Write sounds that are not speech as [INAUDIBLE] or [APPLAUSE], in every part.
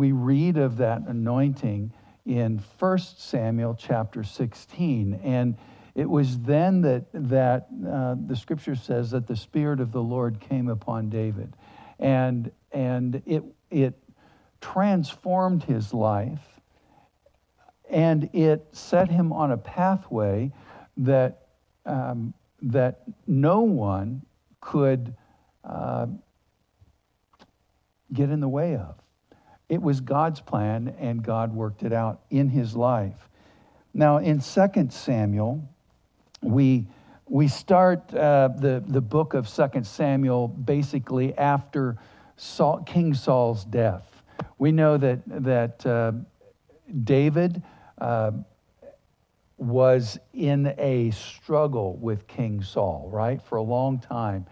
we read of that anointing in 1 Samuel chapter 16. And it was then that, that uh, the scripture says that the Spirit of the Lord came upon David. And, and it, it transformed his life and it set him on a pathway that, um, that no one could uh, get in the way of. It was God's plan, and God worked it out in his life. Now, in 2 Samuel, we, we start uh, the, the book of 2 Samuel basically after Saul, King Saul's death. We know that, that uh, David uh, was in a struggle with King Saul, right, for a long time.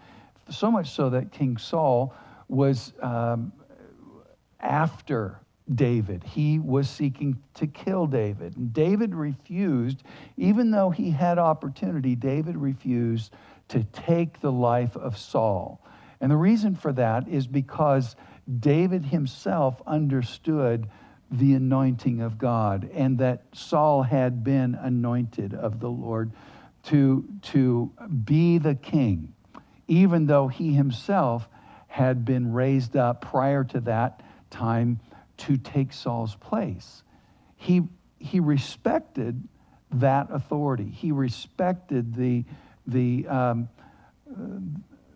So much so that King Saul was um, after David. He was seeking to kill David. And David refused, even though he had opportunity, David refused to take the life of Saul. And the reason for that is because David himself understood the anointing of God and that Saul had been anointed of the Lord to, to be the king, even though he himself had been raised up prior to that time to take Saul's place. He, he respected that authority. He respected the, the, um,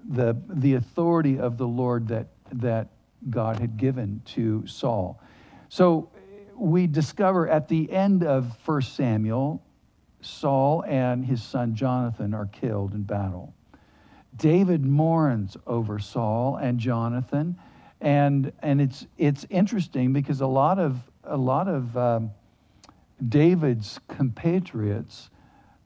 the, the authority of the Lord that, that God had given to Saul. So we discover at the end of 1 Samuel, Saul and his son Jonathan are killed in battle. David mourns over Saul and Jonathan and and it's it's interesting because a lot of a lot of um, David's compatriots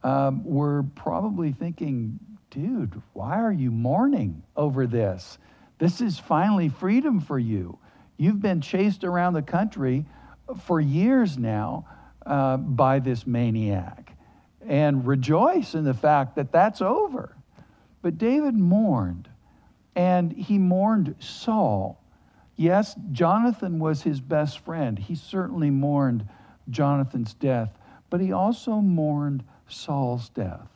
um, were probably thinking, "Dude, why are you mourning over this? This is finally freedom for you. You've been chased around the country for years now uh, by this maniac, and rejoice in the fact that that's over." But David mourned, and he mourned Saul Yes, Jonathan was his best friend. He certainly mourned Jonathan's death, but he also mourned Saul's death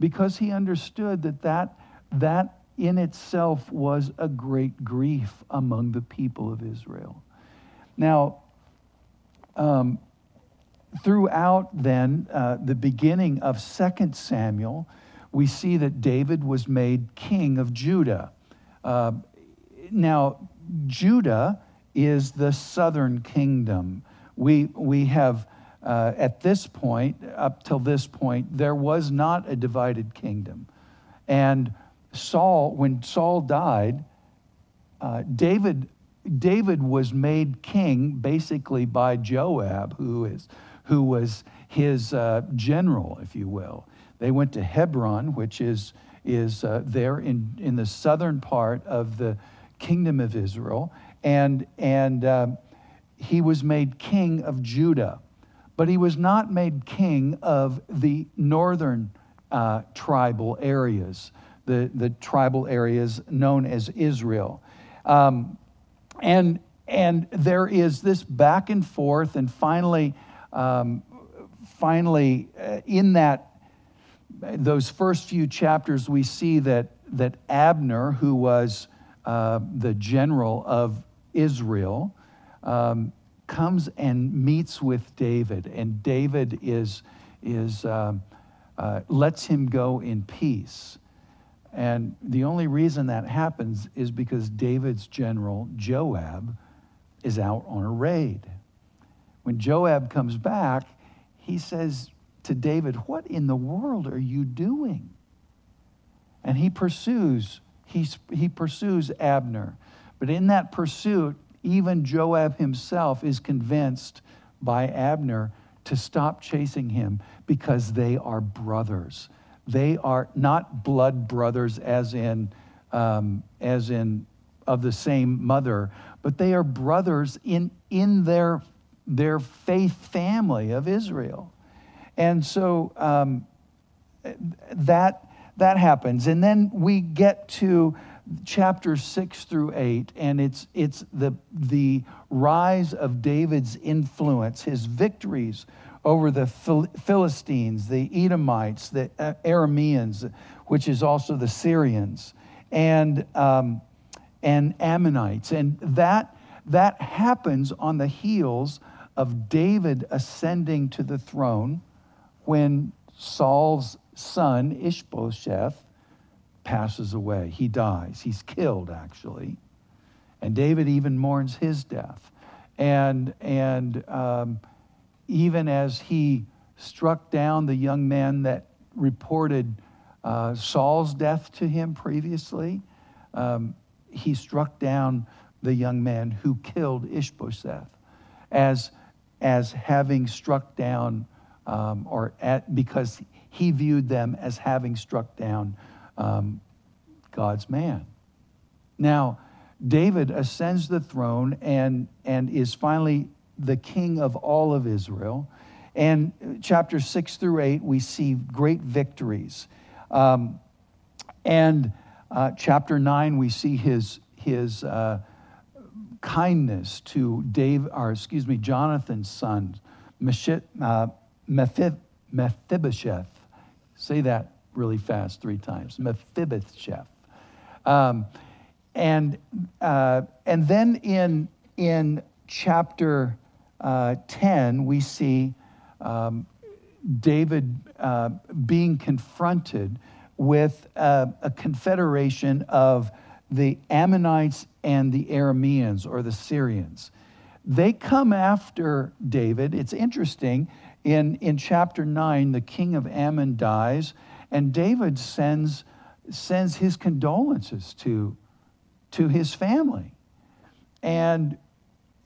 because he understood that that, that in itself was a great grief among the people of Israel. Now, um, throughout then uh, the beginning of 2 Samuel, we see that David was made king of Judah. Uh, now, Judah is the southern kingdom. We, we have, uh, at this point, up till this point, there was not a divided kingdom. And Saul, when Saul died, uh, David, David was made king basically by Joab, who, is, who was his uh, general, if you will. They went to Hebron, which is, is uh, there in, in the southern part of the kingdom of Israel, and, and uh, he was made king of Judah. But he was not made king of the northern uh, tribal areas, the, the tribal areas known as Israel. Um, and, and there is this back and forth, and finally, um, finally, uh, in that those first few chapters, we see that, that Abner, who was uh, the general of Israel, um, comes and meets with David, and David is, is uh, uh, lets him go in peace. And the only reason that happens is because David's general, Joab, is out on a raid. When Joab comes back, he says to David, What in the world are you doing? And he pursues he, he pursues Abner. But in that pursuit, even Joab himself is convinced by Abner to stop chasing him because they are brothers. They are not blood brothers, as in, um, as in of the same mother, but they are brothers in, in their, their faith family of Israel. And so um, that that happens. And then we get to chapters six through eight, and it's, it's the, the rise of David's influence, his victories over the Philistines, the Edomites, the uh, Arameans, which is also the Syrians, and, um, and Ammonites. And that, that happens on the heels of David ascending to the throne when Saul's son, Ishbosheth, passes away. He dies. He's killed, actually. And David even mourns his death. And, and um, even as he struck down the young man that reported uh, Saul's death to him previously, um, he struck down the young man who killed Ishbosheth as, as having struck down, um, or at, because he viewed them as having struck down um, God's man. Now, David ascends the throne and, and is finally the king of all of Israel. And chapter 6 through 8, we see great victories. Um, and uh, chapter 9, we see his, his uh, kindness to Dave, or excuse me, Jonathan's son, uh, Mephibosheth. Say that really fast three times. Mephibosheth. Um, and, uh, and then in, in chapter uh, 10, we see um, David uh, being confronted with a, a confederation of the Ammonites and the Arameans or the Syrians. They come after David. It's interesting. In, in chapter 9, the king of Ammon dies, and David sends, sends his condolences to, to his family. And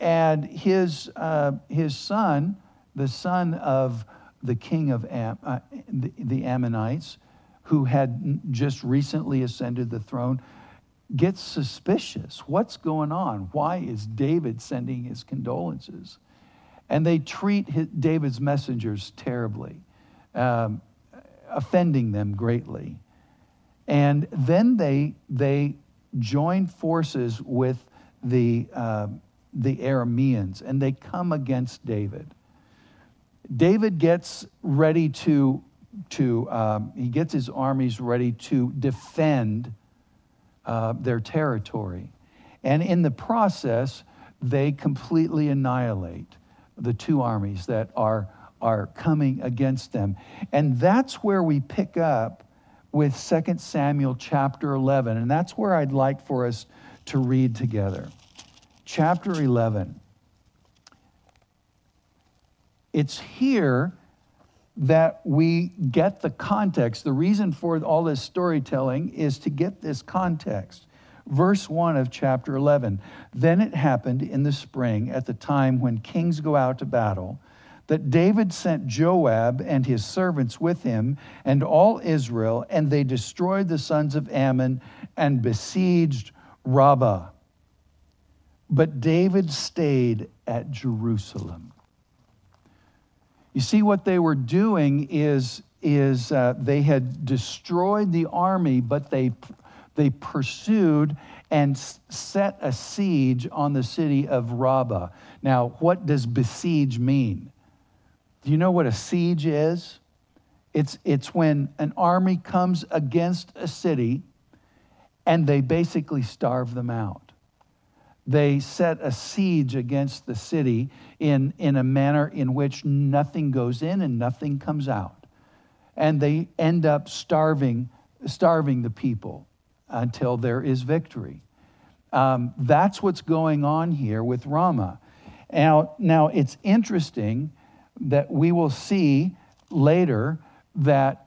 and his, uh, his son, the son of the king of Am, uh, the, the Ammonites, who had just recently ascended the throne, gets suspicious. What's going on? Why is David sending his condolences? And they treat his, David's messengers terribly, um, offending them greatly. And then they, they join forces with the, uh, the Arameans, and they come against David. David gets ready to, to um, he gets his armies ready to defend uh, their territory. And in the process, they completely annihilate the two armies that are, are coming against them. And that's where we pick up with 2 Samuel chapter 11. And that's where I'd like for us to read together chapter 11. It's here that we get the context. The reason for all this storytelling is to get this context. Verse 1 of chapter 11 Then it happened in the spring, at the time when kings go out to battle, that David sent Joab and his servants with him and all Israel, and they destroyed the sons of Ammon and besieged Rabbah. But David stayed at Jerusalem. You see, what they were doing is, is uh, they had destroyed the army, but they, they pursued and set a siege on the city of Rabbah. Now, what does besiege mean? Do you know what a siege is? It's, it's when an army comes against a city and they basically starve them out they set a siege against the city in, in a manner in which nothing goes in and nothing comes out. And they end up starving, starving the people until there is victory. Um, that's what's going on here with Rama. Now, now, it's interesting that we will see later that,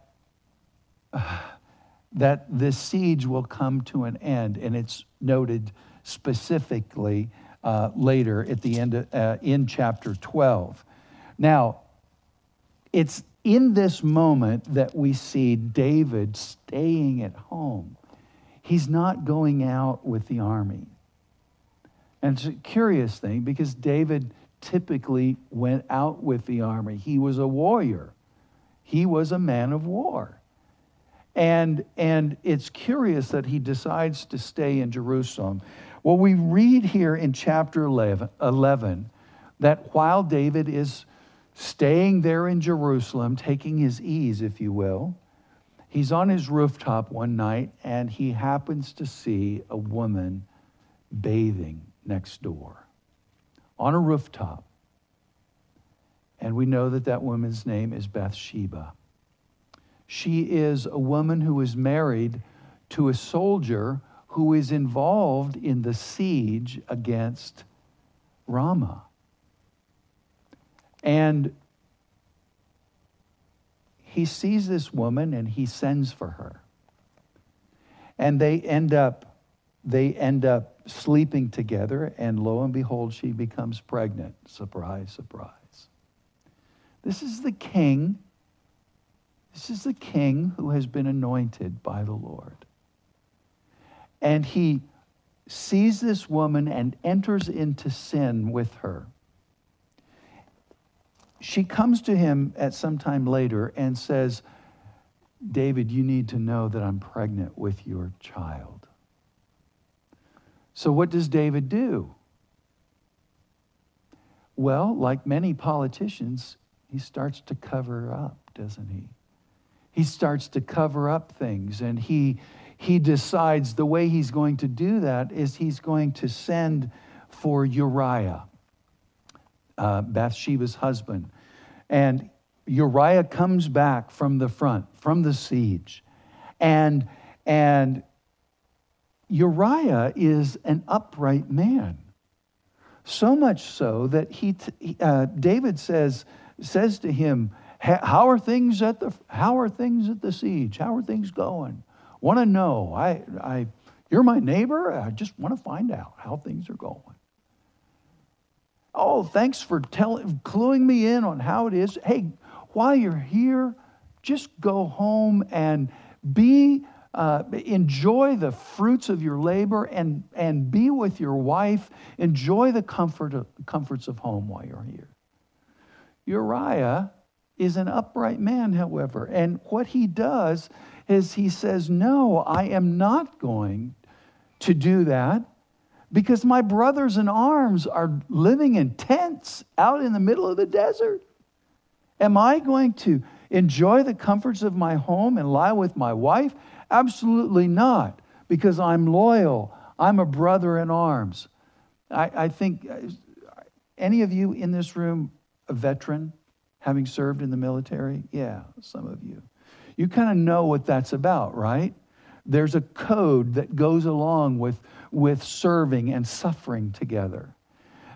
uh, [SIGHS] that this siege will come to an end, and it's noted specifically uh, later at the end of, uh, in chapter 12. Now, it's in this moment that we see David staying at home. He's not going out with the army. And it's a curious thing because David typically went out with the army. He was a warrior, he was a man of war. And, and it's curious that he decides to stay in Jerusalem. Well, we read here in chapter 11, 11 that while David is staying there in Jerusalem, taking his ease, if you will, he's on his rooftop one night and he happens to see a woman bathing next door on a rooftop. And we know that that woman's name is Bathsheba. She is a woman who is married to a soldier who is involved in the siege against Ramah. And he sees this woman and he sends for her. And they end up they end up sleeping together and lo and behold she becomes pregnant. Surprise, surprise. This is the king. This is the king who has been anointed by the Lord. And he sees this woman and enters into sin with her she comes to him at some time later and says, David, you need to know that I'm pregnant with your child. So, what does David do? Well, like many politicians, he starts to cover up, doesn't he? He starts to cover up things and he, he decides the way he's going to do that is he's going to send for Uriah uh, Bathsheba's husband. And Uriah comes back from the front, from the siege. And, and Uriah is an upright man. So much so that he, uh, David says, says to him, how are things at the how are things at the siege? How are things going? Want to know? I, I, you're my neighbor. I just want to find out how things are going. Oh, thanks for telling, cluing me in on how it is. Hey, while you're here, just go home and be uh, enjoy the fruits of your labor and, and be with your wife. Enjoy the comfort of, comforts of home while you're here. Uriah is an upright man, however, and what he does is he says, No, I am not going to do that because my brothers in arms are living in tents out in the middle of the desert. Am I going to enjoy the comforts of my home and lie with my wife? Absolutely not, because I'm loyal. I'm a brother in arms. I, I think uh, any of you in this room a veteran, having served in the military? Yeah, some of you. You kind of know what that's about, right? There's a code that goes along with with serving and suffering together.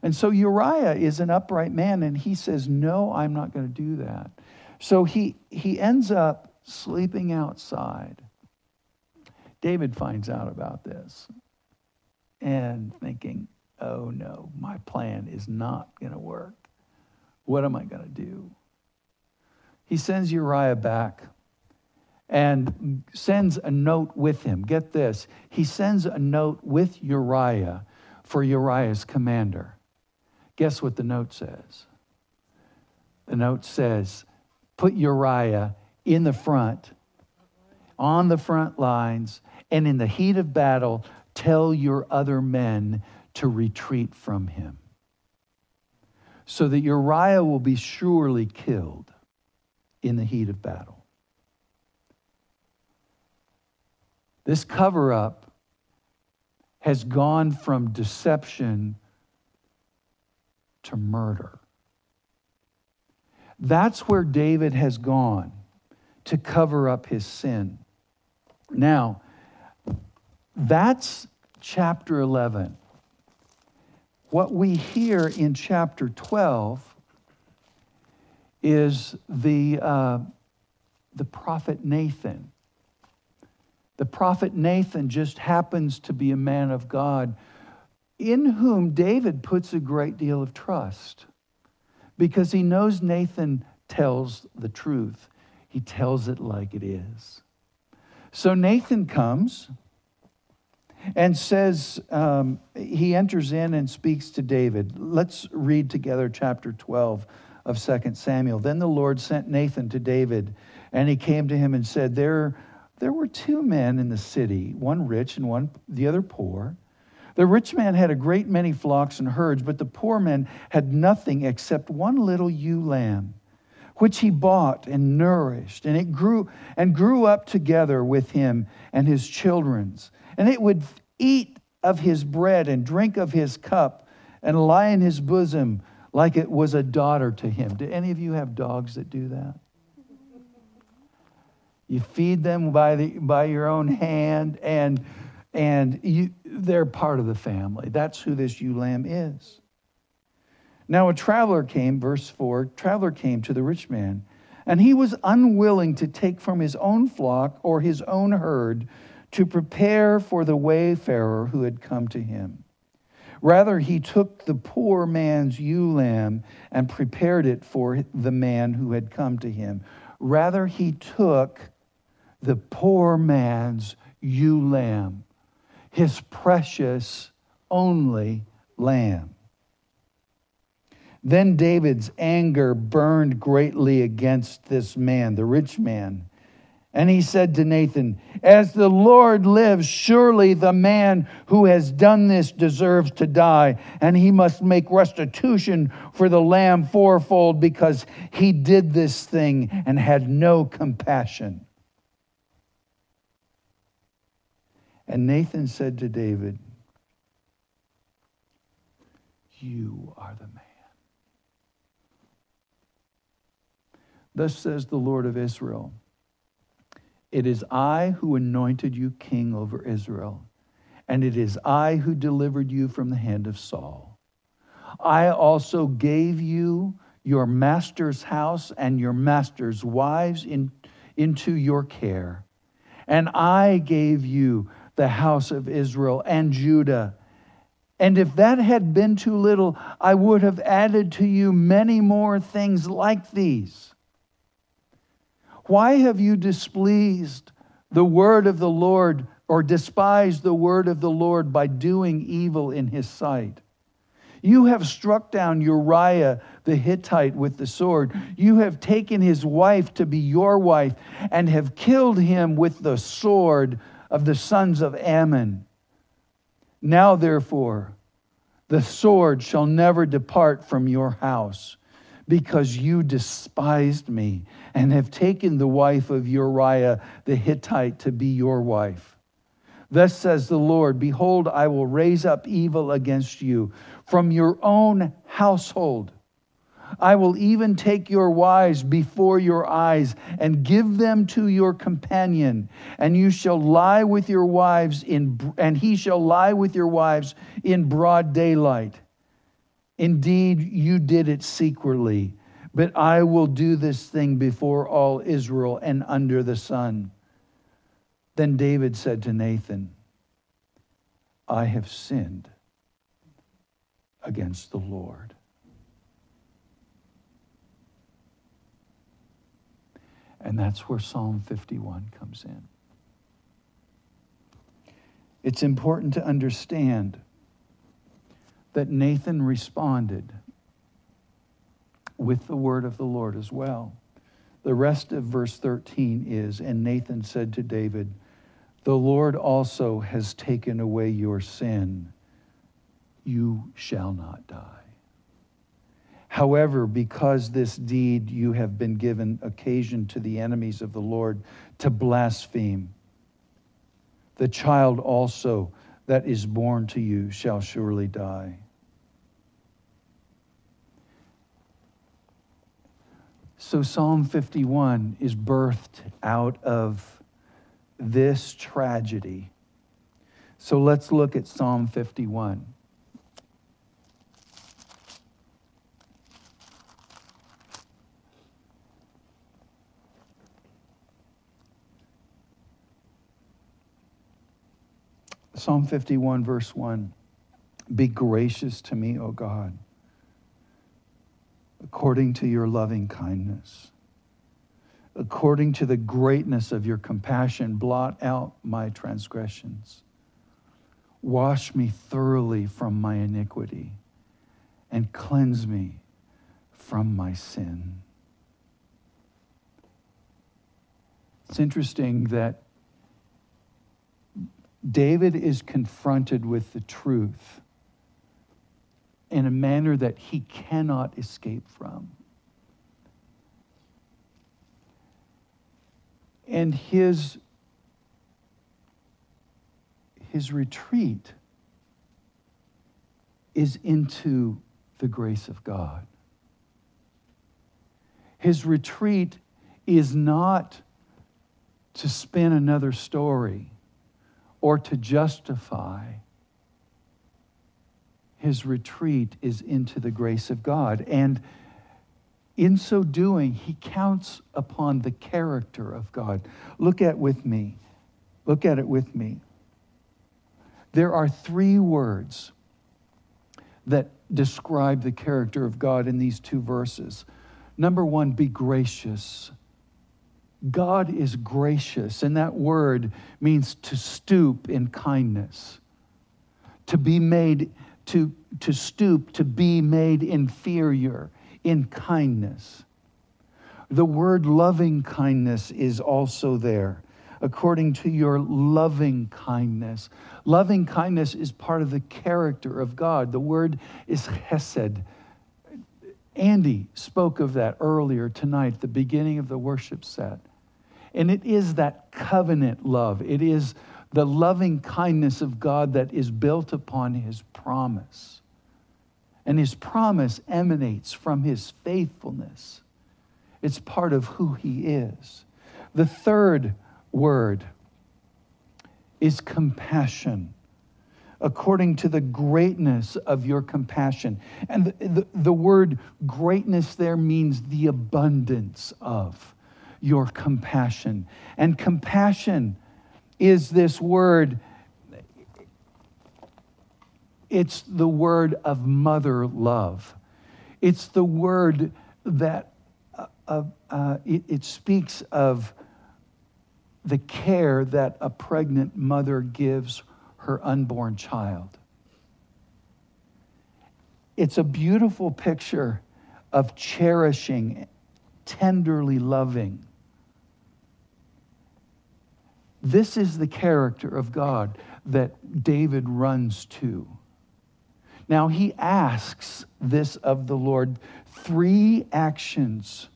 And so Uriah is an upright man, and he says, No, I'm not going to do that. So he, he ends up sleeping outside. David finds out about this and thinking, Oh no, my plan is not going to work. What am I going to do? He sends Uriah back and sends a note with him. Get this. He sends a note with Uriah for Uriah's commander. Guess what the note says? The note says, put Uriah in the front, on the front lines, and in the heat of battle, tell your other men to retreat from him. So that Uriah will be surely killed in the heat of battle. This cover up has gone from deception to murder. That's where David has gone to cover up his sin. Now, that's chapter 11. What we hear in chapter 12 is the, uh, the prophet Nathan the prophet Nathan just happens to be a man of God in whom David puts a great deal of trust because he knows Nathan tells the truth. He tells it like it is. So Nathan comes and says, um, he enters in and speaks to David. Let's read together chapter 12 of 2 Samuel. Then the Lord sent Nathan to David, and he came to him and said, There there were two men in the city, one rich and one the other poor. The rich man had a great many flocks and herds, but the poor man had nothing except one little ewe lamb, which he bought and nourished, and it grew and grew up together with him and his children's. And it would eat of his bread and drink of his cup and lie in his bosom like it was a daughter to him. Do any of you have dogs that do that? You feed them by, the, by your own hand, and, and you, they're part of the family. That's who this ewe lamb is. Now, a traveler came, verse 4 traveler came to the rich man, and he was unwilling to take from his own flock or his own herd to prepare for the wayfarer who had come to him. Rather, he took the poor man's ewe lamb and prepared it for the man who had come to him. Rather, he took the poor man's ewe lamb, his precious only lamb. Then David's anger burned greatly against this man, the rich man. And he said to Nathan, As the Lord lives, surely the man who has done this deserves to die, and he must make restitution for the lamb fourfold because he did this thing and had no compassion. And Nathan said to David, You are the man. Thus says the Lord of Israel It is I who anointed you king over Israel, and it is I who delivered you from the hand of Saul. I also gave you your master's house and your master's wives in, into your care. And I gave you the house of Israel and Judah. And if that had been too little, I would have added to you many more things like these. Why have you displeased the word of the Lord or despised the word of the Lord by doing evil in his sight? You have struck down Uriah the Hittite with the sword. You have taken his wife to be your wife and have killed him with the sword of the sons of Ammon. Now, therefore, the sword shall never depart from your house because you despised me and have taken the wife of Uriah the Hittite to be your wife. Thus says the Lord Behold, I will raise up evil against you from your own household. I will even take your wives before your eyes and give them to your companion, and you shall lie with your wives in and he shall lie with your wives in broad daylight. Indeed, you did it secretly, but I will do this thing before all Israel and under the sun. Then David said to Nathan, I have sinned against the Lord. And that's where Psalm 51 comes in. It's important to understand that Nathan responded with the word of the Lord as well. The rest of verse 13 is And Nathan said to David, The Lord also has taken away your sin. You shall not die. However, because this deed you have been given occasion to the enemies of the Lord to blaspheme, the child also that is born to you shall surely die. So, Psalm 51 is birthed out of this tragedy. So, let's look at Psalm 51. Psalm 51, verse 1 Be gracious to me, O God according to your loving kindness. According to the greatness of your compassion, blot out my transgressions. Wash me thoroughly from my iniquity and cleanse me from my sin. It's interesting that David is confronted with the truth in a manner that he cannot escape from. And his, his retreat is into the grace of God. His retreat is not to spin another story or to justify. His retreat is into the grace of God. And in so doing, he counts upon the character of God. Look at with me. Look at it with me. There are three words that describe the character of God in these two verses. Number one, be gracious. God is gracious, and that word means to stoop in kindness, to be made, to, to stoop, to be made inferior in kindness. The word loving kindness is also there, according to your loving kindness. Loving kindness is part of the character of God. The word is hesed. Andy spoke of that earlier tonight, the beginning of the worship set. And it is that covenant love. It is the loving kindness of God that is built upon his promise. And his promise emanates from his faithfulness. It's part of who he is. The third word is compassion, according to the greatness of your compassion. And the, the, the word greatness there means the abundance of your compassion. And compassion is this word, it's the word of mother love. It's the word that uh, uh, uh, it, it speaks of the care that a pregnant mother gives her unborn child. It's a beautiful picture of cherishing, tenderly loving this is the character of God that David runs to. Now, he asks this of the Lord three actions,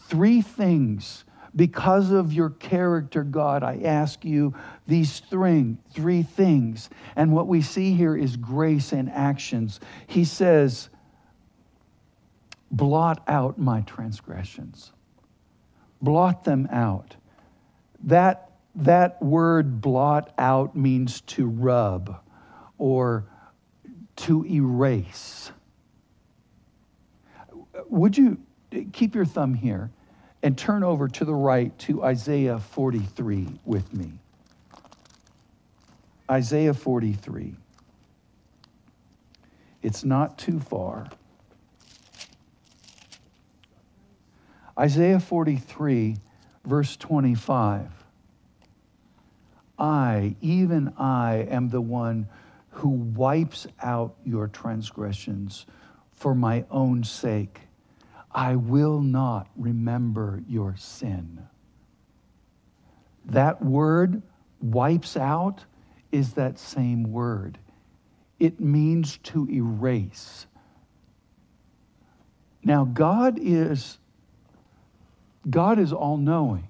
three things. Because of your character, God, I ask you these three, three things. And what we see here is grace and actions. He says, Blot out my transgressions, blot them out. That that word blot out means to rub or to erase. Would you keep your thumb here and turn over to the right to Isaiah 43 with me? Isaiah 43. It's not too far. Isaiah 43, verse 25. I, even I, am the one who wipes out your transgressions for my own sake. I will not remember your sin. That word, wipes out, is that same word. It means to erase. Now, God is, God is all knowing.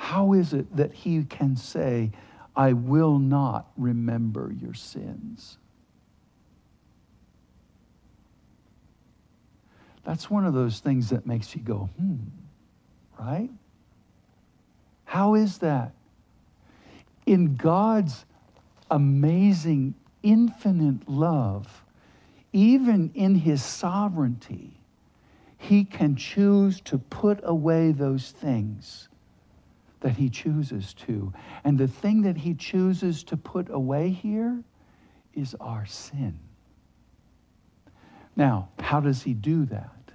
How is it that he can say, I will not remember your sins? That's one of those things that makes you go, hmm, right? How is that? In God's amazing, infinite love, even in his sovereignty, he can choose to put away those things that he chooses to. And the thing that he chooses to put away here is our sin. Now, how does he do that?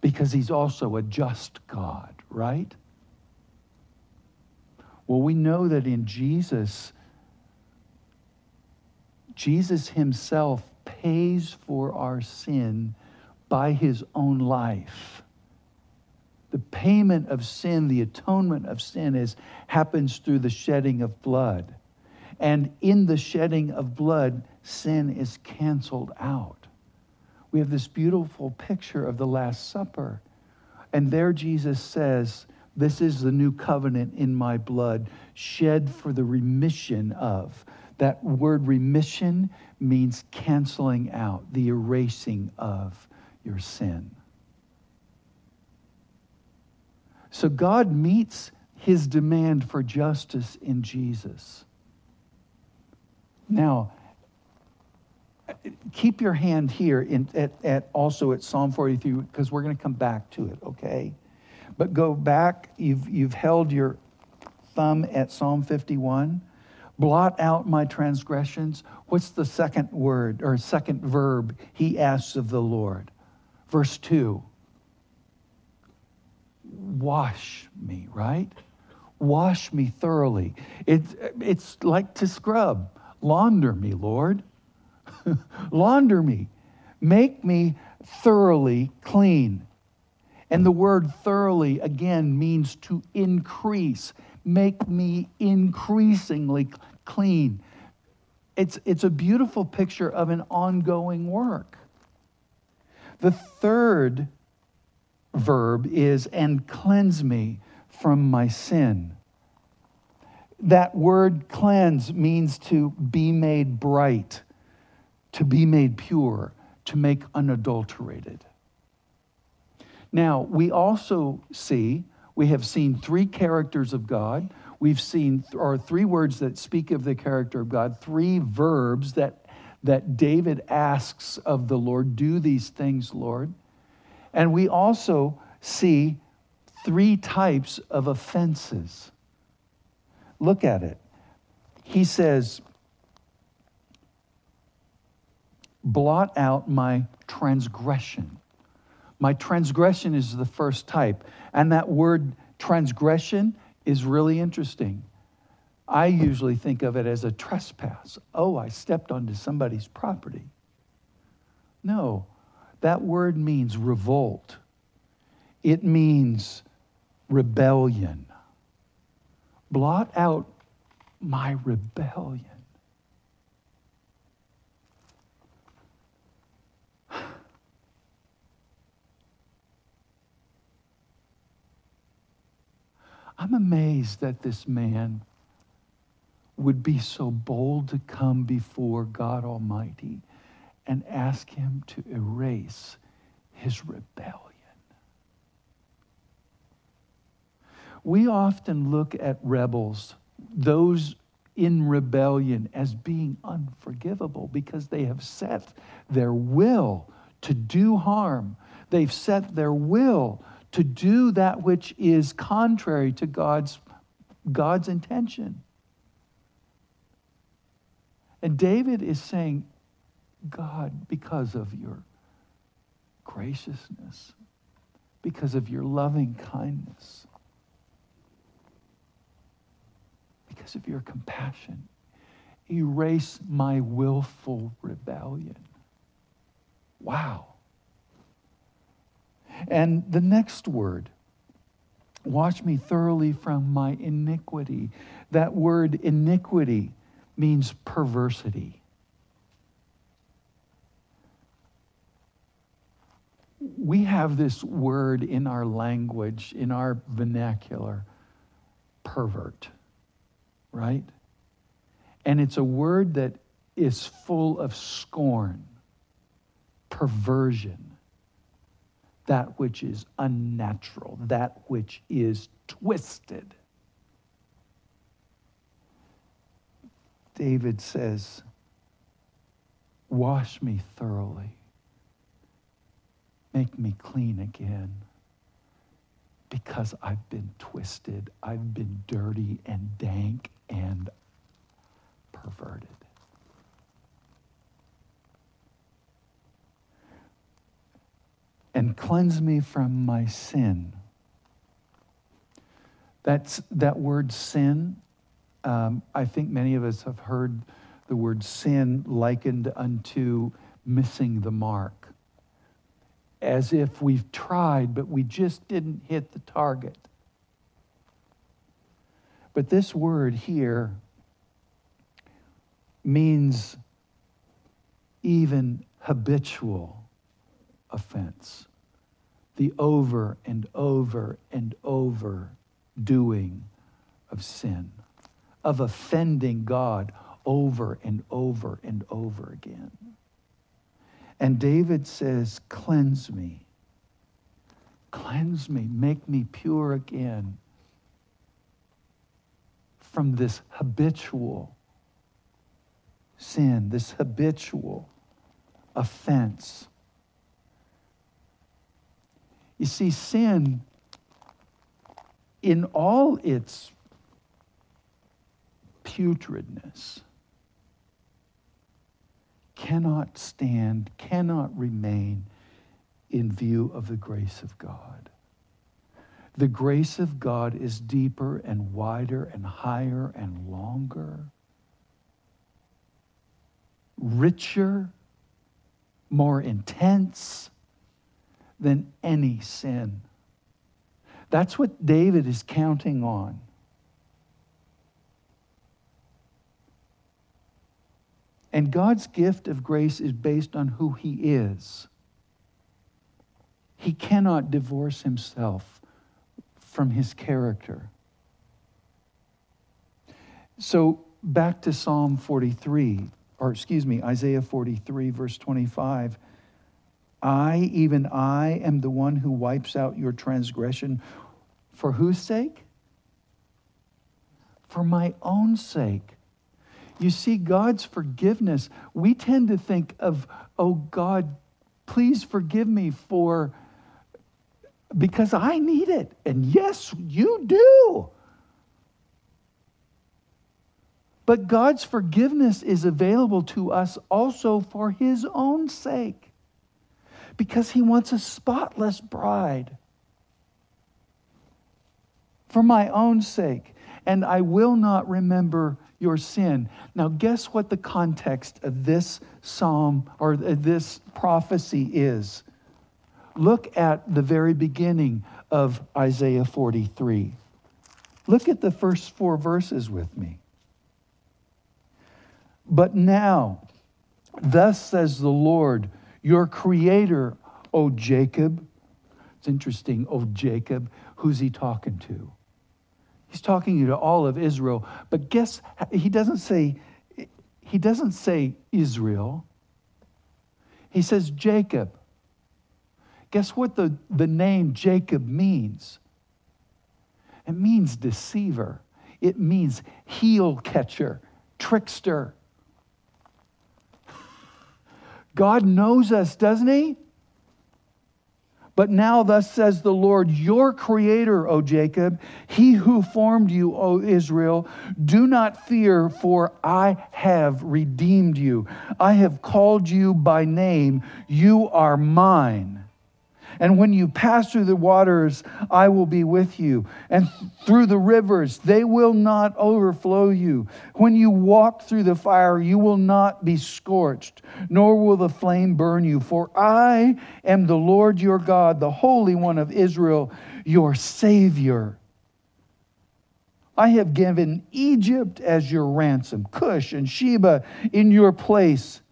Because he's also a just God, right? Well, we know that in Jesus, Jesus himself pays for our sin by his own life the payment of sin, the atonement of sin is happens through the shedding of blood. And in the shedding of blood, sin is canceled out. We have this beautiful picture of the Last Supper. And there Jesus says, This is the new covenant in my blood, shed for the remission of. That word remission means canceling out, the erasing of your sin. So God meets his demand for justice in Jesus. Now, keep your hand here in, at, at also at Psalm 43 because we're going to come back to it, okay? But go back. You've, you've held your thumb at Psalm 51. Blot out my transgressions. What's the second word or second verb he asks of the Lord? Verse 2 Wash me, right? Wash me thoroughly. It, it's like to scrub. Launder me, Lord. [LAUGHS] Launder me. Make me thoroughly clean. And the word thoroughly, again, means to increase. Make me increasingly clean. It's, it's a beautiful picture of an ongoing work. The third verb is, and cleanse me from my sin. That word cleanse means to be made bright, to be made pure, to make unadulterated. Now, we also see, we have seen three characters of God. We've seen, or three words that speak of the character of God, three verbs that, that David asks of the Lord do these things, Lord. And we also see three types of offenses. Look at it. He says, blot out my transgression. My transgression is the first type. And that word transgression is really interesting. I usually think of it as a trespass. Oh, I stepped onto somebody's property. No, that word means revolt, it means rebellion. Blot out my rebellion. I'm amazed that this man would be so bold to come before God Almighty and ask Him to erase his rebellion. We often look at rebels, those in rebellion, as being unforgivable because they have set their will to do harm. They've set their will to do that which is contrary to God's, God's intention. And David is saying, God, because of your graciousness, because of your loving kindness, because of your compassion, erase my willful rebellion. Wow. And the next word, wash me thoroughly from my iniquity. That word iniquity means perversity. We have this word in our language, in our vernacular, pervert, right? And it's a word that is full of scorn, perversion, that which is unnatural, that which is twisted. David says, Wash me thoroughly Make me clean again because I've been twisted, I've been dirty and dank and perverted. And cleanse me from my sin. That's, that word sin, um, I think many of us have heard the word sin likened unto missing the mark as if we've tried, but we just didn't hit the target. But this word here means even habitual offense. The over and over and over doing of sin, of offending God over and over and over again. And David says, Cleanse me. Cleanse me. Make me pure again from this habitual sin, this habitual offense. You see, sin, in all its putridness, cannot stand, cannot remain in view of the grace of God. The grace of God is deeper and wider and higher and longer, richer, more intense than any sin. That's what David is counting on. And God's gift of grace is based on who He is. He cannot divorce Himself from His character. So, back to Psalm 43, or excuse me, Isaiah 43, verse 25. I, even I, am the one who wipes out your transgression. For whose sake? For my own sake. You see, God's forgiveness, we tend to think of, oh God, please forgive me for, because I need it. And yes, you do. But God's forgiveness is available to us also for His own sake, because He wants a spotless bride. For my own sake. And I will not remember your sin. Now, guess what the context of this psalm or this prophecy is? Look at the very beginning of Isaiah 43. Look at the first four verses with me. But now, thus says the Lord, your creator, O Jacob. It's interesting, O Jacob. Who's he talking to? He's talking to all of Israel. But guess he doesn't say he doesn't say Israel. He says Jacob. Guess what the, the name Jacob means? It means deceiver. It means heel catcher, trickster. [LAUGHS] God knows us, doesn't he? But now, thus says the Lord, your creator, O Jacob, he who formed you, O Israel, do not fear, for I have redeemed you. I have called you by name. You are mine. And when you pass through the waters, I will be with you. And through the rivers, they will not overflow you. When you walk through the fire, you will not be scorched, nor will the flame burn you. For I am the Lord your God, the Holy One of Israel, your Savior. I have given Egypt as your ransom, Cush and Sheba in your place,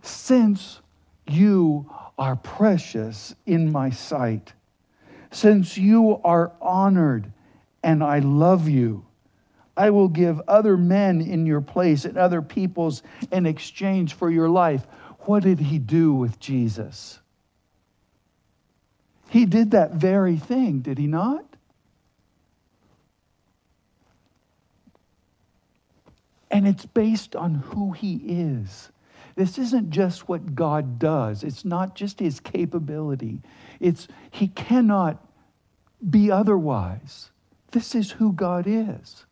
since you are precious in my sight. Since you are honored and I love you, I will give other men in your place and other peoples in exchange for your life. What did he do with Jesus? He did that very thing, did he not? And it's based on who he is. This isn't just what God does, it's not just his capability. It's he cannot be otherwise. This is who God is.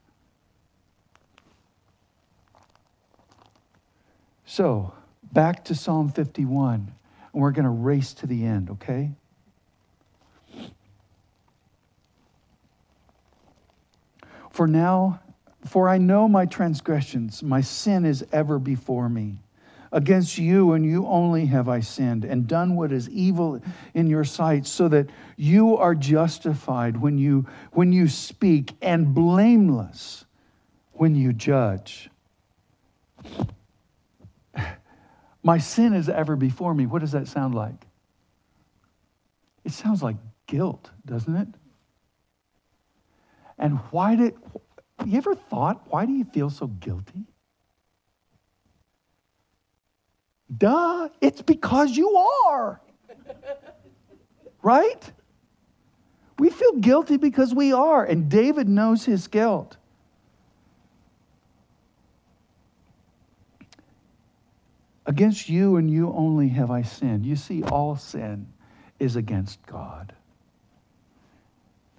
So, back to Psalm 51, and we're going to race to the end, okay? For now, for I know my transgressions, my sin is ever before me. Against you and you only have I sinned and done what is evil in your sight, so that you are justified when you, when you speak and blameless when you judge. [SIGHS] My sin is ever before me. What does that sound like? It sounds like guilt, doesn't it? And why did, you ever thought, why do you feel so guilty? Duh, it's because you are. right? We feel guilty because we are, and David knows his guilt. Against you and you only have I sinned. You see, all sin is against God.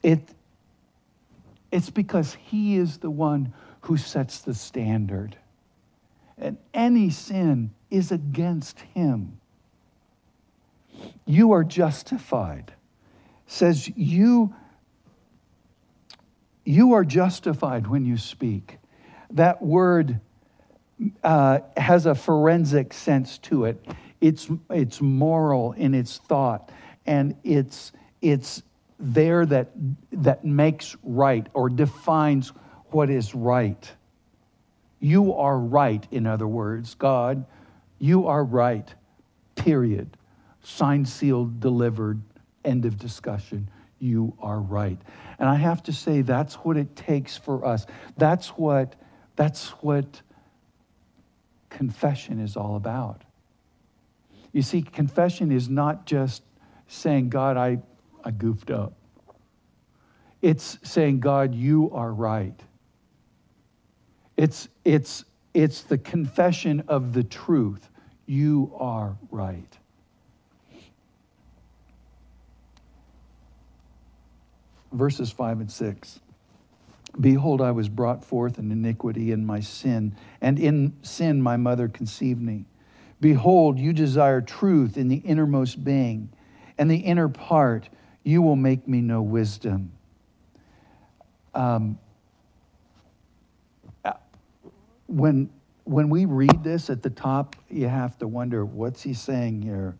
It, it's because He is the one who sets the standard. And any sin is against Him. You are justified. Says you, you are justified when you speak. That word uh, has a forensic sense to it. It's, it's moral in its thought, and it's, it's there that, that makes right or defines what is right. You are right, in other words. God, you are right, period. Signed, sealed, delivered, end of discussion. You are right. And I have to say, that's what it takes for us. That's what, that's what confession is all about. You see, confession is not just saying, God, I, I goofed up. It's saying, God, you are right. It's, it's, it's the confession of the truth. You are right. Verses 5 and 6. Behold, I was brought forth in iniquity in my sin, and in sin my mother conceived me. Behold, you desire truth in the innermost being, and the inner part, you will make me know wisdom. Um, uh, when, when we read this at the top, you have to wonder what's he saying here?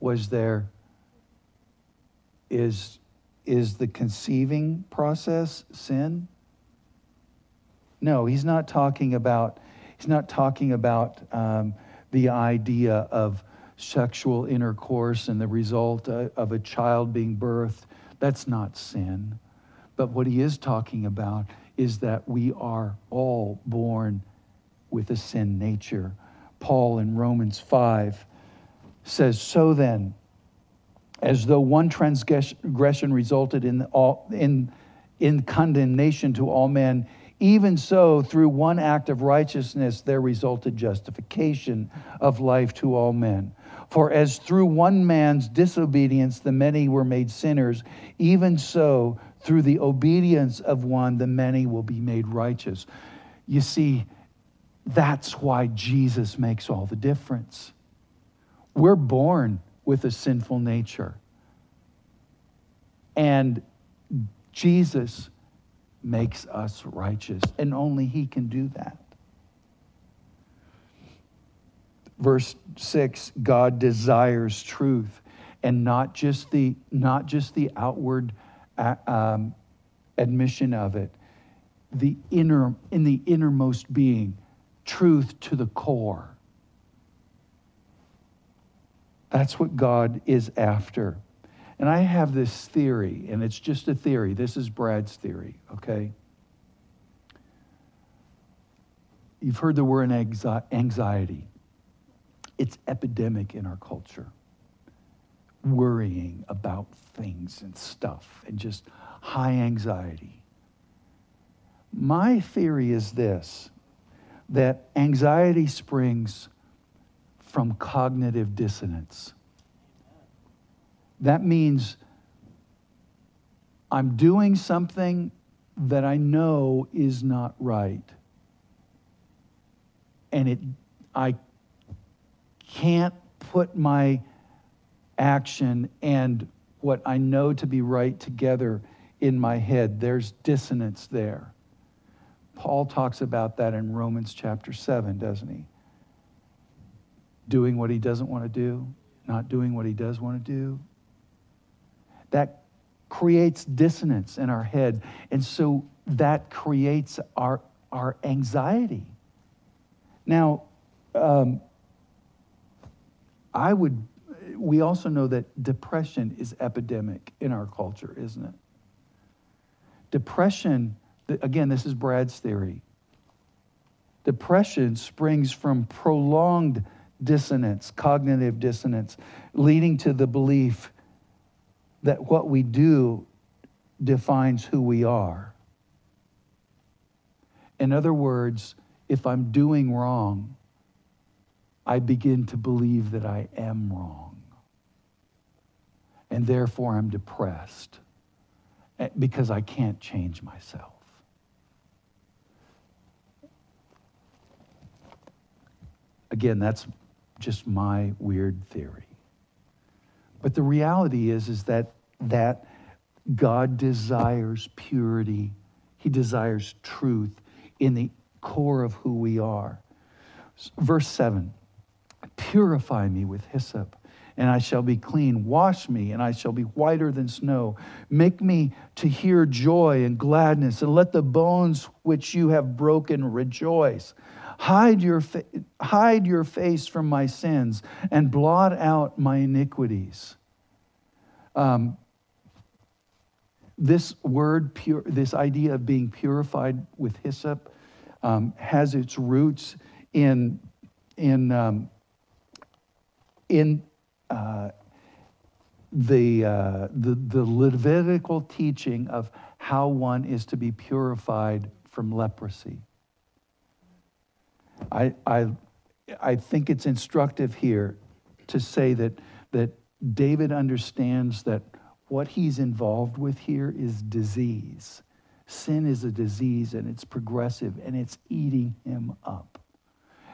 Was there, is is the conceiving process sin? No, he's not talking about. He's not talking about um, the idea of sexual intercourse and the result uh, of a child being birthed. That's not sin. But what he is talking about is that we are all born with a sin nature. Paul in Romans 5 says, So then, as though one transgression resulted in, all, in, in condemnation to all men, even so, through one act of righteousness, there resulted justification of life to all men. For as through one man's disobedience the many were made sinners, even so, through the obedience of one, the many will be made righteous. You see, that's why Jesus makes all the difference. We're born with a sinful nature. And Jesus makes us righteous, and only He can do that. Verse 6 God desires truth and not just the, not just the outward uh, um, admission of it, the inner, in the innermost being, truth to the core. That's what God is after. And I have this theory, and it's just a theory. This is Brad's theory, okay? You've heard the word anxiety. It's epidemic in our culture. Worrying about things and stuff and just high anxiety. My theory is this that anxiety springs from cognitive dissonance. That means I'm doing something that I know is not right. And it I can't put my action and what I know to be right together in my head. There's dissonance there. Paul talks about that in Romans chapter 7, doesn't he? doing what he doesn't want to do, not doing what he does want to do. That creates dissonance in our head. And so that creates our, our anxiety. Now, um, I would, we also know that depression is epidemic in our culture, isn't it? Depression, again, this is Brad's theory. Depression springs from prolonged dissonance, cognitive dissonance, leading to the belief that what we do defines who we are. In other words, if I'm doing wrong, I begin to believe that I am wrong. And therefore, I'm depressed eh, because I can't change myself. Again, that's just my weird theory. But the reality is, is that, that God desires purity. He desires truth in the core of who we are. Verse 7 Purify me with hyssop, and I shall be clean. Wash me, and I shall be whiter than snow. Make me to hear joy and gladness, and let the bones which you have broken rejoice. Hide your, fa- hide your face from my sins and blot out my iniquities. Um, this word, pure, this idea of being purified with hyssop, um, has its roots in, in, um, in uh, the, uh, the, the Levitical teaching of how one is to be purified from leprosy. I, I, I think it's instructive here to say that, that David understands that what he's involved with here is disease. Sin is a disease and it's progressive and it's eating him up.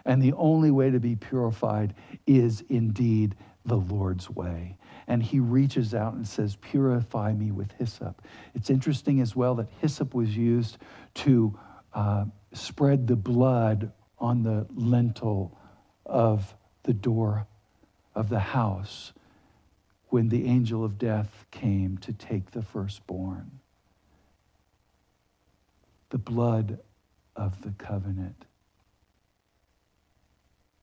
And the only way to be purified is indeed the Lord's way. And he reaches out and says, Purify me with hyssop. It's interesting as well that hyssop was used to uh, spread the blood on the lintel of the door of the house when the angel of death came to take the firstborn. The blood of the covenant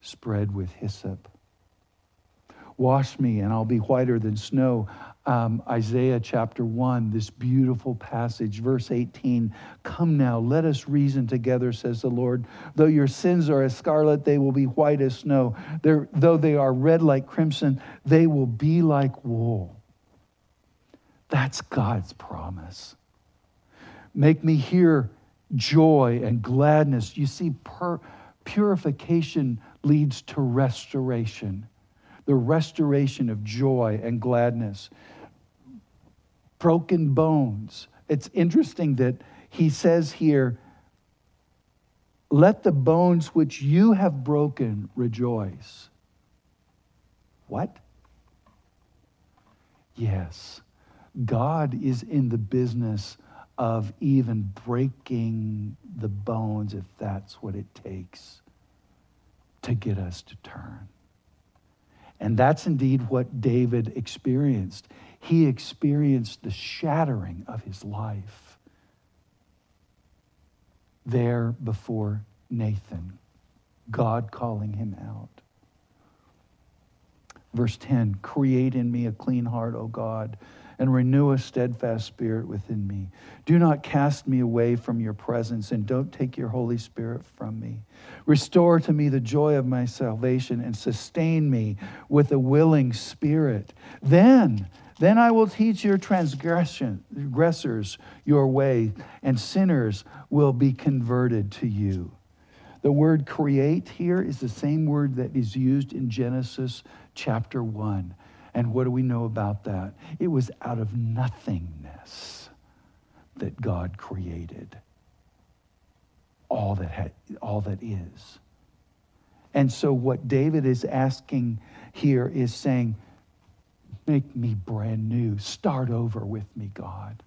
spread with hyssop Wash me, and I'll be whiter than snow. Um, Isaiah chapter 1, this beautiful passage, verse 18 Come now, let us reason together, says the Lord. Though your sins are as scarlet, they will be white as snow. They're, though they are red like crimson, they will be like wool. That's God's promise. Make me hear joy and gladness. You see, purification leads to restoration the restoration of joy and gladness. Broken bones. It's interesting that he says here, let the bones which you have broken rejoice. What? Yes, God is in the business of even breaking the bones if that's what it takes to get us to turn. And that's indeed what David experienced. He experienced the shattering of his life there before Nathan, God calling him out. Verse 10 Create in me a clean heart, O God and renew a steadfast spirit within me. Do not cast me away from your presence, and don't take your Holy Spirit from me. Restore to me the joy of my salvation, and sustain me with a willing spirit. Then, then I will teach your transgressors your way, and sinners will be converted to you. The word create here is the same word that is used in Genesis chapter 1. And what do we know about that? It was out of nothingness that God created all that, all that is. And so, what David is asking here is saying, Make me brand new. Start over with me, God.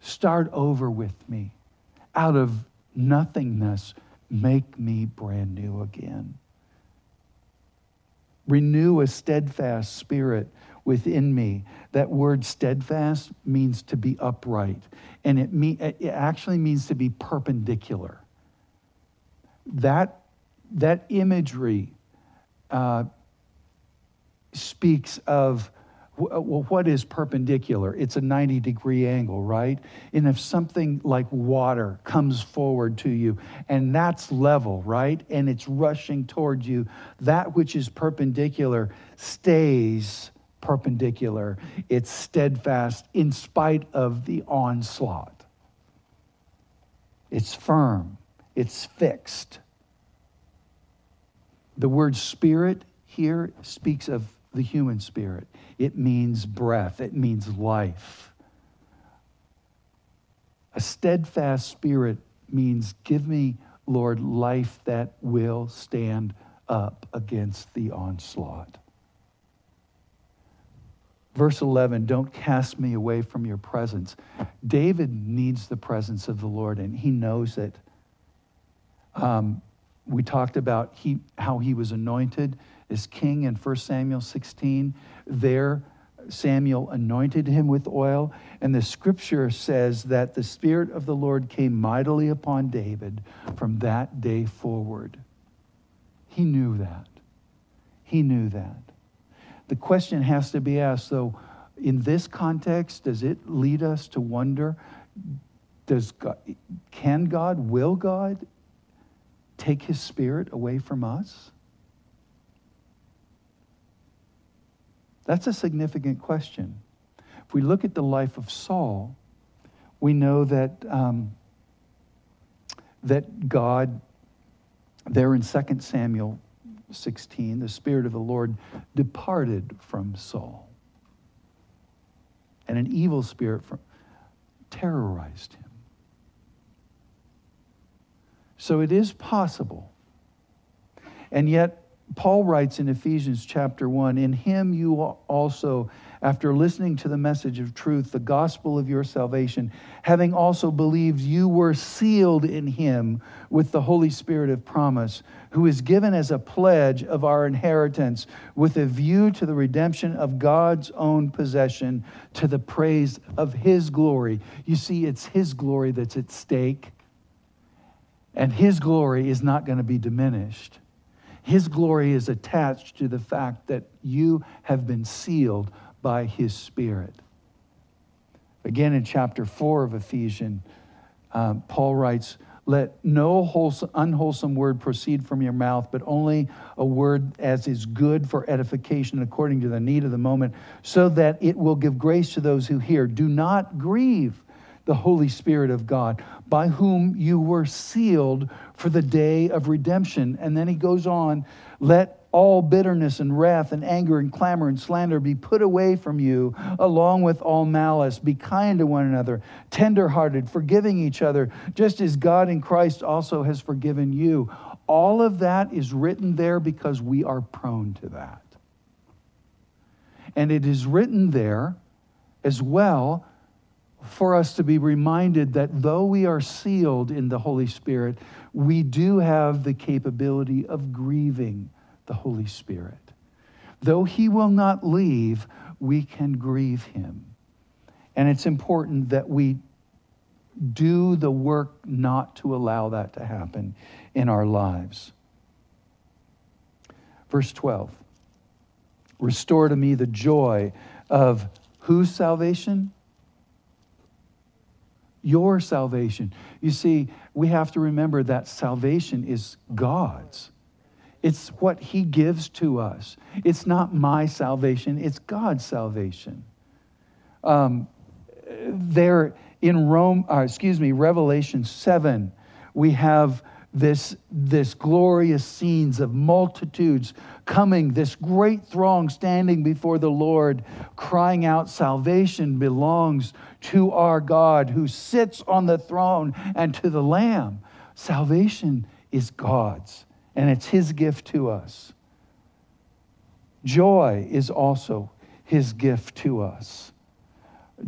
Start over with me. Out of nothingness, make me brand new again. Renew a steadfast spirit within me. That word steadfast means to be upright, and it, me, it actually means to be perpendicular. that, that imagery uh, speaks of Uh, well, what is perpendicular? It's a 90 degree angle, right? And if something like water comes forward to you and that's level, right? And it's rushing towards you, that which is perpendicular stays perpendicular. It's steadfast in spite of the onslaught. It's firm, it's fixed. The word spirit here speaks of the human spirit. It means breath, it means life. A steadfast spirit means, Give me, Lord, life that will stand up against the onslaught. Verse 11, don't cast me away from your presence. David needs the presence of the Lord, and he knows it. Um, we talked about he, how he was anointed as king in 1 Samuel 16. There, Samuel anointed him with oil, and the scripture says that the Spirit of the Lord came mightily upon David from that day forward. He knew that. He knew that. The question has to be asked, though, in this context, does it lead us to wonder does God, can God, will God take his spirit away from us? That's a significant question. If we look at the life of Saul, we know that, um, that God, there in 2 Samuel 16, the Spirit of the Lord departed from Saul. And an evil spirit from, terrorized him. So it is possible. And yet, Paul writes in Ephesians chapter 1 In him you also, after listening to the message of truth, the gospel of your salvation, having also believed, you were sealed in him with the Holy Spirit of promise, who is given as a pledge of our inheritance with a view to the redemption of God's own possession to the praise of his glory. You see, it's his glory that's at stake, and his glory is not going to be diminished. His glory is attached to the fact that you have been sealed by His Spirit. Again, in chapter 4 of Ephesians, um, Paul writes, Let no wholesome, unwholesome word proceed from your mouth, but only a word as is good for edification according to the need of the moment, so that it will give grace to those who hear. Do not grieve the Holy Spirit of God, by whom you were sealed for the day of redemption. And then he goes on, let all bitterness and wrath and anger and clamor and slander be put away from you, along with all malice. Be kind to one another, tenderhearted, forgiving each other, just as God in Christ also has forgiven you. All of that is written there because we are prone to that. And it is written there as well for us to be reminded that though we are sealed in the Holy Spirit, we do have the capability of grieving the Holy Spirit. Though He will not leave, we can grieve Him. And it's important that we do the work not to allow that to happen in our lives. Verse 12 Restore to me the joy of whose salvation? Your salvation. You see, we have to remember that salvation is God's. It's what He gives to us. It's not my salvation, it's God's salvation. Um, there in Rome, uh, excuse me, Revelation 7, we have this, this glorious scenes of multitudes coming, this great throng standing before the Lord, crying out, Salvation belongs to our God who sits on the throne and to the Lamb. Salvation is God's, and it's His gift to us. Joy is also His gift to us.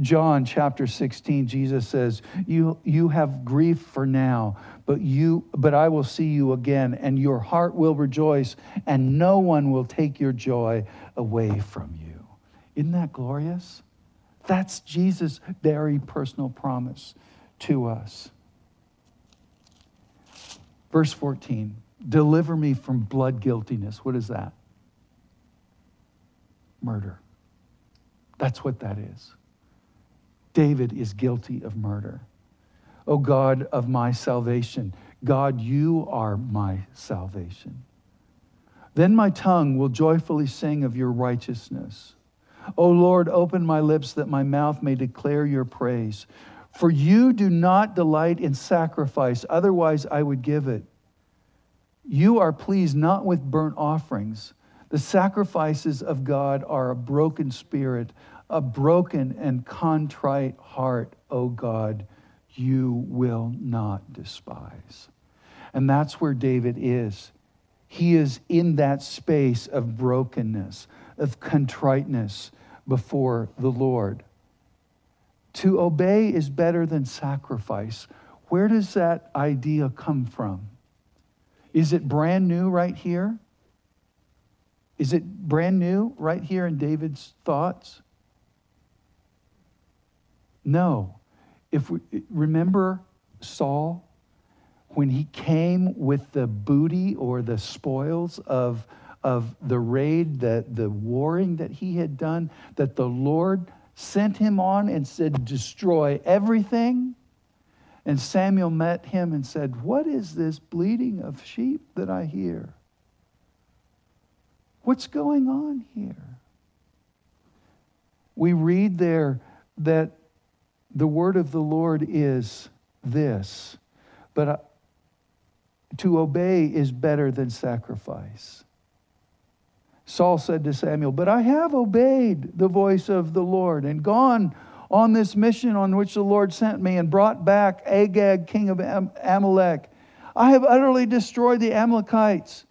John chapter 16, Jesus says, you, you have grief for now, but, you, but I will see you again, and your heart will rejoice, and no one will take your joy away from you. Isn't that glorious? That's Jesus' very personal promise to us. Verse 14 Deliver me from blood guiltiness. What is that? Murder. That's what that is. David is guilty of murder. O oh God of my salvation, God, you are my salvation. Then my tongue will joyfully sing of your righteousness. O Lord, open my lips that my mouth may declare your praise. For you do not delight in sacrifice, otherwise I would give it. You are pleased not with burnt offerings. The sacrifices of God are a broken spirit, a broken and contrite heart, O God, you will not despise. And that's where David is. He is in that space of brokenness, of contriteness before the Lord. To obey is better than sacrifice. Where does that idea come from? Is it brand new right here? Is it brand new right here in David's thoughts? No. If we remember Saul when he came with the booty or the spoils of, of the raid, the, the warring that he had done, that the Lord sent him on and said, Destroy everything. And Samuel met him and said, What is this bleating of sheep that I hear? What's going on here? We read there that the word of the Lord is this, but uh, to obey is better than sacrifice. Saul said to Samuel, But I have obeyed the voice of the Lord and gone on this mission on which the Lord sent me and brought back Agag, king of Am- Amalek. I have utterly destroyed the Amalekites.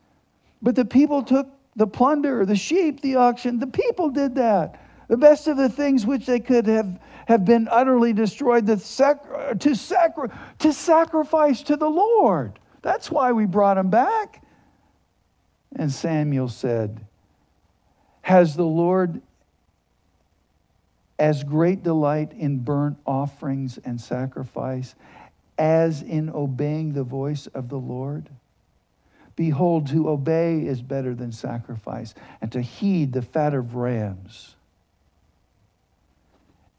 But the people took the plunder, the sheep, the oxen. The people did that. The best of the things which they could have, have been utterly destroyed the sac- to, sacri- to sacrifice to the Lord. That's why we brought them back. And Samuel said, Has the Lord as great delight in burnt offerings and sacrifice as in obeying the voice of the Lord? Behold, to obey is better than sacrifice, and to heed the fat of rams.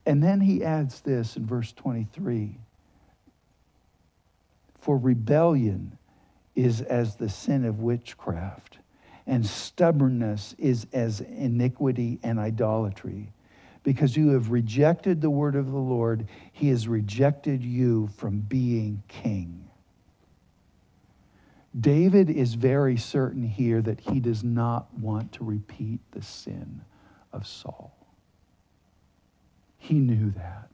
And then he adds this in verse 23 For rebellion is as the sin of witchcraft, and stubbornness is as iniquity and idolatry. Because you have rejected the word of the Lord, he has rejected you from being king. David is very certain here that he does not want to repeat the sin of Saul. He knew that.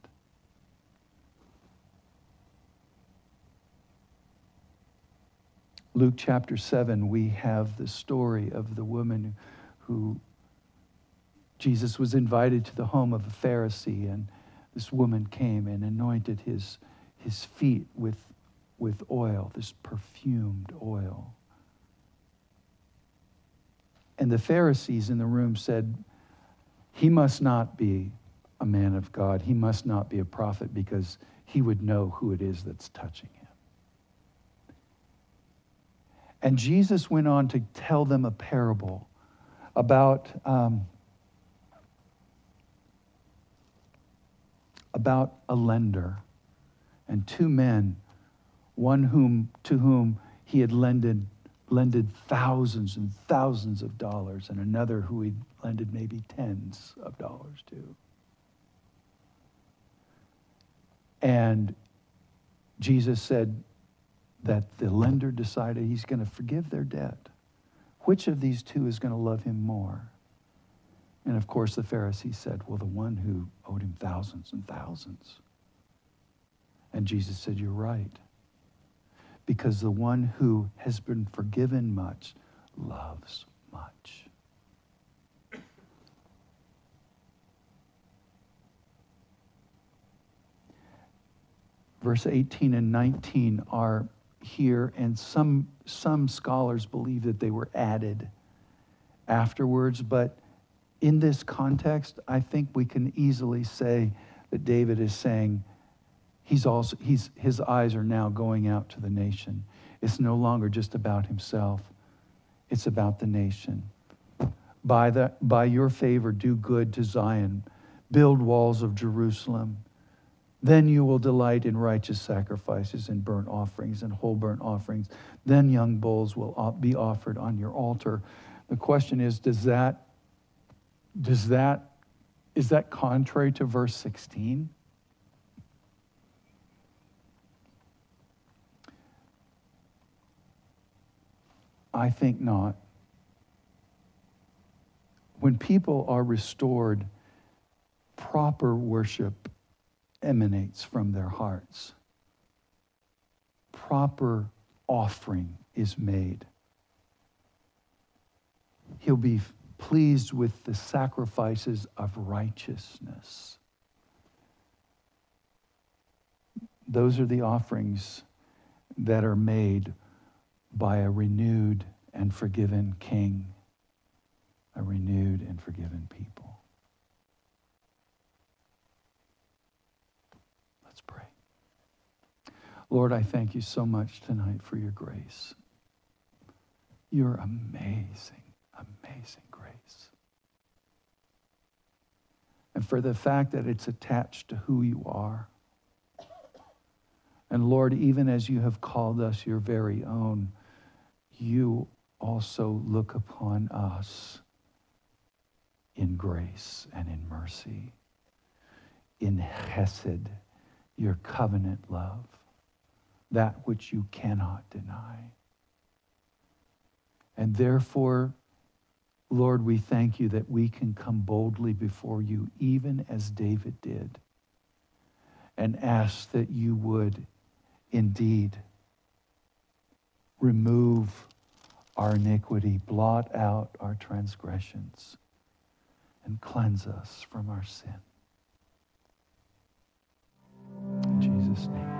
Luke chapter 7, we have the story of the woman who Jesus was invited to the home of a Pharisee, and this woman came and anointed his, his feet with, with oil, this perfumed oil. And the Pharisees in the room said, He must not be a man of God. He must not be a prophet because he would know who it is that's touching him. And Jesus went on to tell them a parable about, um, about a lender and two men, one whom, to whom he had lended, lended thousands and thousands of dollars, and another who he lended maybe tens of dollars to. And Jesus said, that the lender decided he's going to forgive their debt. Which of these two is going to love him more? And of course, the Pharisee said, Well, the one who owed him thousands and thousands. And Jesus said, You're right. Because the one who has been forgiven much loves much. Verse 18 and 19 are here, and some, some scholars believe that they were added afterwards. But in this context, I think we can easily say that David is saying he's also, he's, his eyes are now going out to the nation. It's no longer just about himself, it's about the nation. By, the, by your favor, do good to Zion, build walls of Jerusalem. Then you will delight in righteous sacrifices and burnt offerings and whole burnt offerings. Then young bulls will be offered on your altar. The question is, does that, does that, is that contrary to verse 16? I think not. When people are restored, proper worship emanates from their hearts. Proper offering is made. He'll be pleased with the sacrifices of righteousness. Those are the offerings that are made by a renewed and forgiven king, a renewed and forgiven people. Let's pray. Lord, I thank you so much tonight for your grace. Your amazing, amazing grace. And for the fact that it's attached to who you are. And Lord, even as you have called us your very own, you also look upon us in grace and in mercy, in Hesed, your covenant love, that which you cannot deny. And therefore, Lord, we thank you that we can come boldly before you, even as David did, and ask that you would indeed remove our iniquity, blot out our transgressions, and cleanse us from our sin. In Jesus' name.